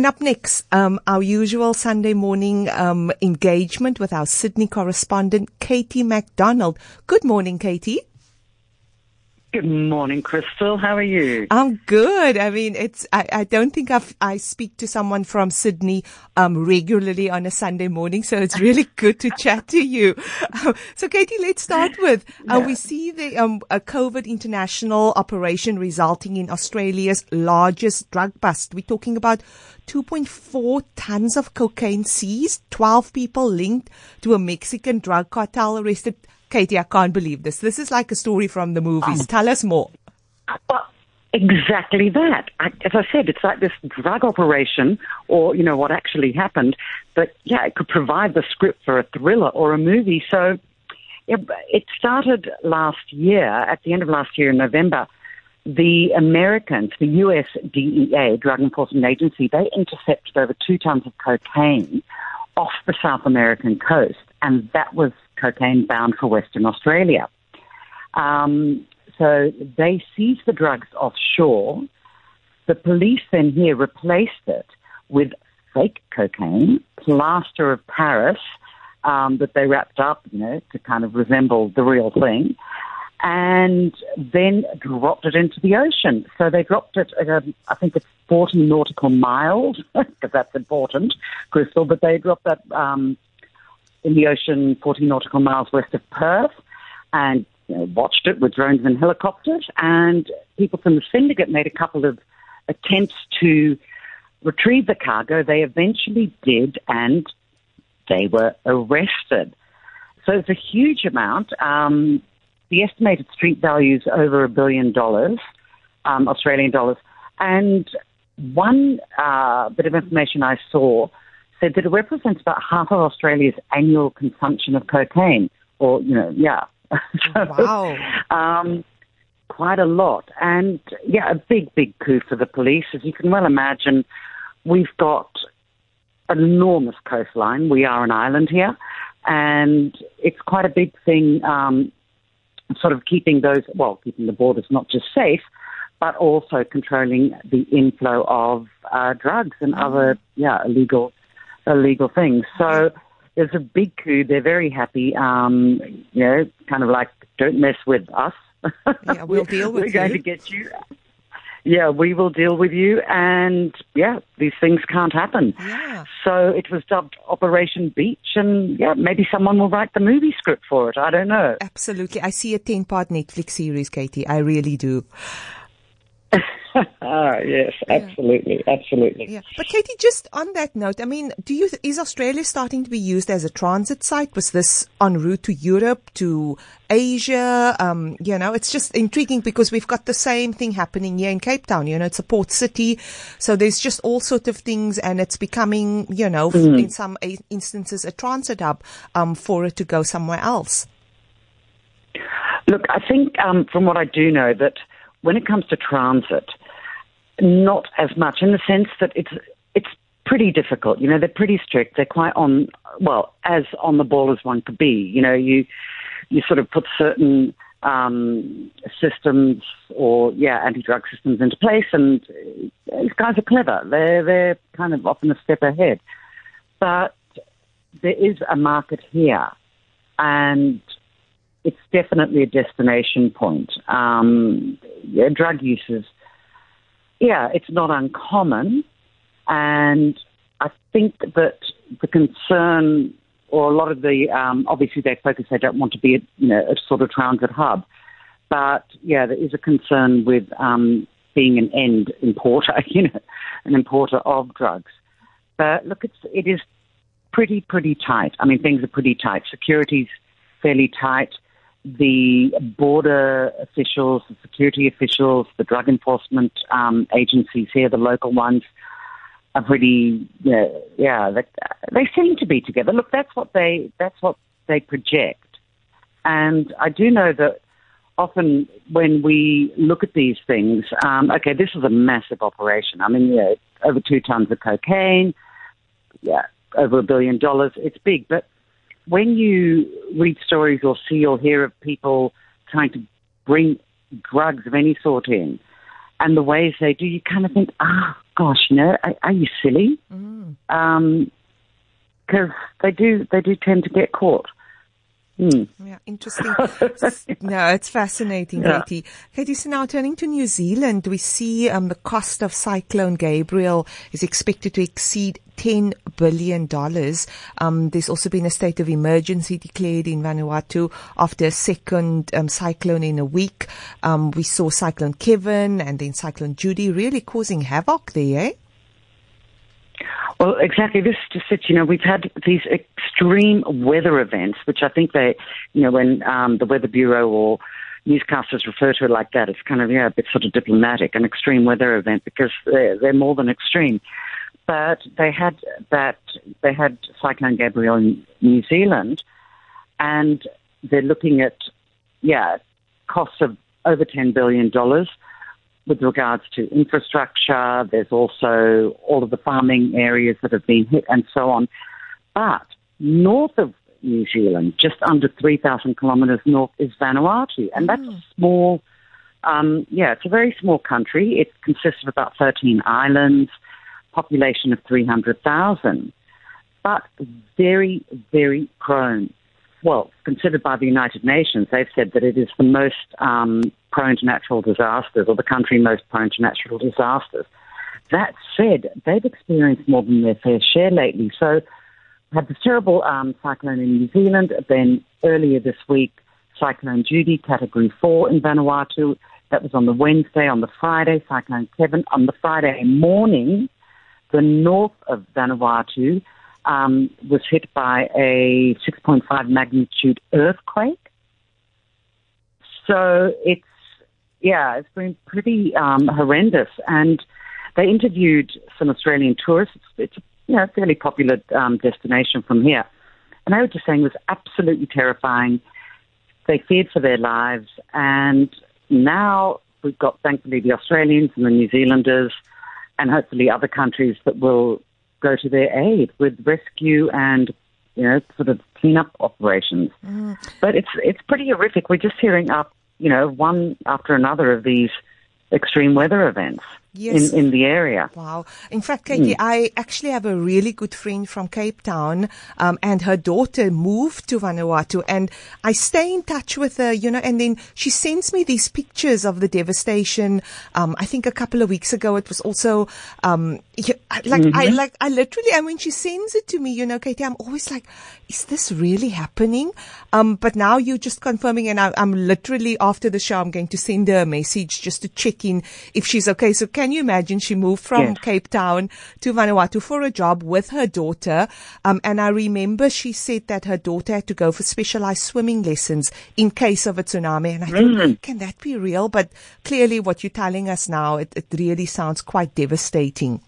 And up next, um, our usual Sunday morning um, engagement with our Sydney correspondent, Katie MacDonald. Good morning, Katie. Good morning, Crystal. How are you? I'm good. I mean, it's, I, I don't think I've, I speak to someone from Sydney, um, regularly on a Sunday morning. So it's really good to chat to you. so Katie, let's start with, uh, yeah. we see the, um, a COVID international operation resulting in Australia's largest drug bust. We're talking about 2.4 tons of cocaine seized, 12 people linked to a Mexican drug cartel arrested. Katie, I can't believe this. This is like a story from the movies. Tell us more. Well, exactly that. I, as I said, it's like this drug operation, or you know what actually happened. But yeah, it could provide the script for a thriller or a movie. So it, it started last year, at the end of last year in November. The Americans, the US DEA, Drug Enforcement Agency, they intercepted over two tons of cocaine off the South American coast, and that was cocaine bound for Western Australia. Um, so they seized the drugs offshore. The police then here replaced it with fake cocaine, plaster of Paris um, that they wrapped up, you know, to kind of resemble the real thing, and then dropped it into the ocean. So they dropped it at, a, I think it's 40 nautical miles, because that's important, Crystal, but they dropped that um, in the ocean 40 nautical miles west of Perth and you know, watched it with drones and helicopters. And people from the syndicate made a couple of attempts to retrieve the cargo. They eventually did, and they were arrested. So it's a huge amount. Um, the estimated street value is over a billion dollars, um, Australian dollars. And one uh, bit of information I saw said that it represents about half of Australia's annual consumption of cocaine, or, you know, yeah. so, wow. Um, quite a lot. And, yeah, a big, big coup for the police. As you can well imagine, we've got an enormous coastline. We are an island here. And it's quite a big thing, um, sort of keeping those, well, keeping the borders not just safe, but also controlling the inflow of uh, drugs and mm-hmm. other, yeah, illegal illegal things. So there's a big coup. They're very happy. Um, you know, kind of like, don't mess with us. Yeah, we'll deal with you. We're going to get you. Yeah, we will deal with you. And yeah, these things can't happen. Yeah. So it was dubbed Operation Beach. And yeah, maybe someone will write the movie script for it. I don't know. Absolutely. I see a 10 part Netflix series, Katie. I really do. ah, yes, absolutely, yeah. absolutely. Yeah. But Katie, just on that note, I mean, do you is Australia starting to be used as a transit site? Was this en route to Europe, to Asia? Um, you know, it's just intriguing because we've got the same thing happening here in Cape Town. You know, it's a port city, so there's just all sorts of things, and it's becoming, you know, mm. in some instances, a transit hub um, for it to go somewhere else. Look, I think um, from what I do know that when it comes to transit, not as much in the sense that it's it's pretty difficult. You know, they're pretty strict. They're quite on well as on the ball as one could be. You know, you you sort of put certain um, systems or yeah anti-drug systems into place, and these guys are clever. They're they're kind of often a step ahead, but there is a market here, and it's definitely a destination point. Um, yeah, drug use is, yeah, it's not uncommon. And I think that the concern, or a lot of the, um, obviously they focus, they don't want to be a, you know, a sort of transit hub. But yeah, there is a concern with um, being an end importer, you know, an importer of drugs. But look, it's, it is pretty, pretty tight. I mean, things are pretty tight. Security's fairly tight the border officials, the security officials, the drug enforcement um, agencies here, the local ones, are pretty, yeah, they, they seem to be together. Look, that's what they that's what they project, and I do know that often when we look at these things, um, okay, this is a massive operation. I mean, yeah, over two tons of cocaine, yeah, over a billion dollars. It's big, but when you read stories or see or hear of people trying to bring drugs of any sort in, and the ways they do, you kind of think, ah, oh, gosh, you know, are, are you silly? Mm. Um, because they do they do tend to get caught. Hmm. Yeah, interesting. no, it's fascinating, yeah. Katie. Katie, so now turning to New Zealand, we see um, the cost of Cyclone Gabrielle is expected to exceed $10 billion. Um, there's also been a state of emergency declared in Vanuatu after a second um, cyclone in a week. Um, we saw Cyclone Kevin and then Cyclone Judy really causing havoc there, eh? Well, exactly. This just it. You know, we've had these extreme weather events, which I think they, you know, when um, the Weather Bureau or newscasters refer to it like that, it's kind of yeah, a bit sort of diplomatic, an extreme weather event because they're, they're more than extreme. But they had that. They had Cyclone Gabrielle in New Zealand, and they're looking at yeah, costs of over ten billion dollars with regards to infrastructure. There's also all of the farming areas that have been hit and so on. But north of New Zealand, just under 3,000 kilometres north, is Vanuatu. And that's a mm. small, um, yeah, it's a very small country. It consists of about 13 islands, population of 300,000, but very, very prone well, considered by the United Nations, they've said that it is the most um, prone to natural disasters, or the country most prone to natural disasters. That said, they've experienced more than their fair share lately. So, we had this terrible um, cyclone in New Zealand. Then earlier this week, Cyclone Judy, Category Four in Vanuatu. That was on the Wednesday. On the Friday, Cyclone Kevin. On the Friday morning, the north of Vanuatu um, was hit by a 6.5 magnitude earthquake. So it's, yeah, it's been pretty um, horrendous. And they interviewed some Australian tourists. It's, you know, a fairly popular um, destination from here. And they were just saying it was absolutely terrifying. They feared for their lives. And now we've got, thankfully, the Australians and the New Zealanders and hopefully other countries that will go to their aid with rescue and you know sort of cleanup operations. Mm. But it's it's pretty horrific. We're just hearing up you know one after another of these extreme weather events yes. in, in the area. Wow. In fact, Katie, mm. I actually have a really good friend from Cape Town, um, and her daughter moved to Vanuatu and I stay in touch with her, you know, and then she sends me these pictures of the devastation. Um, I think a couple of weeks ago it was also, um, like, mm-hmm. I, like, I literally, and when she sends it to me, you know, Katie, I'm always like, is this really happening? Um, but now you're just confirming and I, am literally after the show, I'm going to send her a message just to check in if she's okay. So can you imagine she moved from yes. Cape Town to Vanuatu for a job with her daughter? Um, and I remember she said that her daughter had to go for specialized swimming lessons in case of a tsunami. And I mm. think, can that be real? But clearly what you're telling us now, it, it really sounds quite devastating.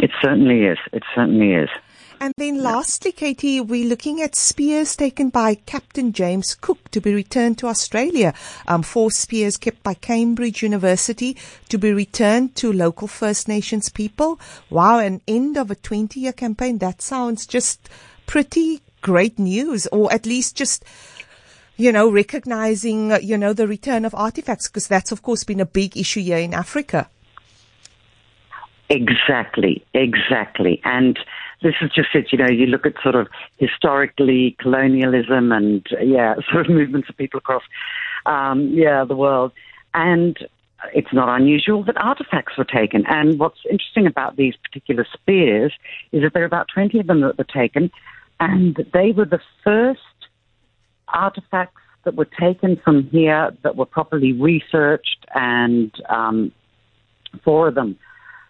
It certainly is. It certainly is. And then lastly, Katie, we're looking at spears taken by Captain James Cook to be returned to Australia. Um, four spears kept by Cambridge University to be returned to local First Nations people. Wow, an end of a 20 year campaign. That sounds just pretty great news, or at least just you know, recognizing, you know, the return of artifacts, because that's, of course, been a big issue here in Africa. Exactly, exactly. And this is just it, you know, you look at sort of historically colonialism and, yeah, sort of movements of people across, um, yeah, the world. And it's not unusual that artifacts were taken. And what's interesting about these particular spears is that there are about 20 of them that were taken, and they were the first artifacts that were taken from here that were properly researched, and um, four of them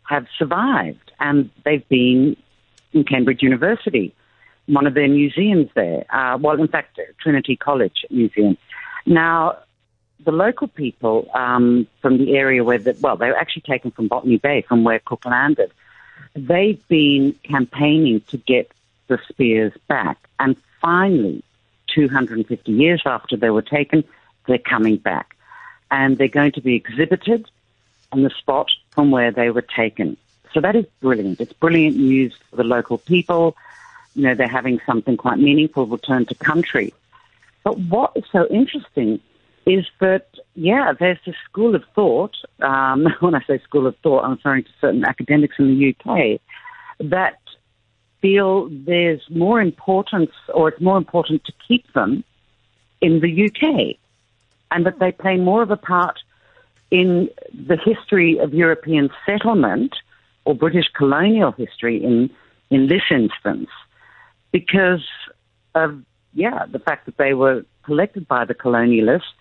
have survived, and they've been in Cambridge University, one of their museums there. Uh, well, in fact, Trinity College Museum. Now, the local people um, from the area where, the, well, they were actually taken from Botany Bay, from where Cook landed. They've been campaigning to get the spears back, and finally, 250 years after they were taken, they're coming back, and they're going to be exhibited on the spot from where they were taken. So that is brilliant. It's brilliant news for the local people. You know, they're having something quite meaningful return to country. But what is so interesting is that, yeah, there's this school of thought, um, when I say school of thought, I'm referring to certain academics in the UK, that feel there's more importance, or it's more important to keep them in the UK, and that they play more of a part in the history of European settlement or British colonial history in, in this instance because of, yeah, the fact that they were collected by the colonialists.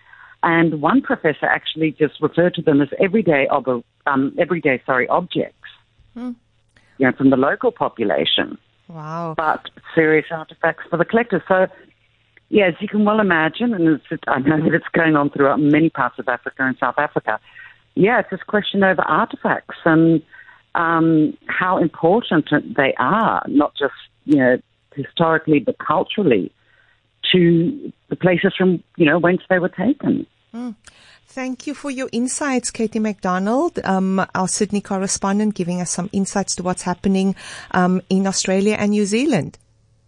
And one professor actually just referred to them as everyday, ob- um, everyday sorry, objects, hmm. you know, from the local population. Wow. But serious artifacts for the collectors. So Yes, you can well imagine, and I know that it's going on throughout many parts of Africa and South Africa. Yeah, it's this question over artifacts and um, how important they are, not just you know historically but culturally, to the places from you know whence they were taken. Mm. Thank you for your insights, Katie McDonald, um, our Sydney correspondent, giving us some insights to what's happening um, in Australia and New Zealand.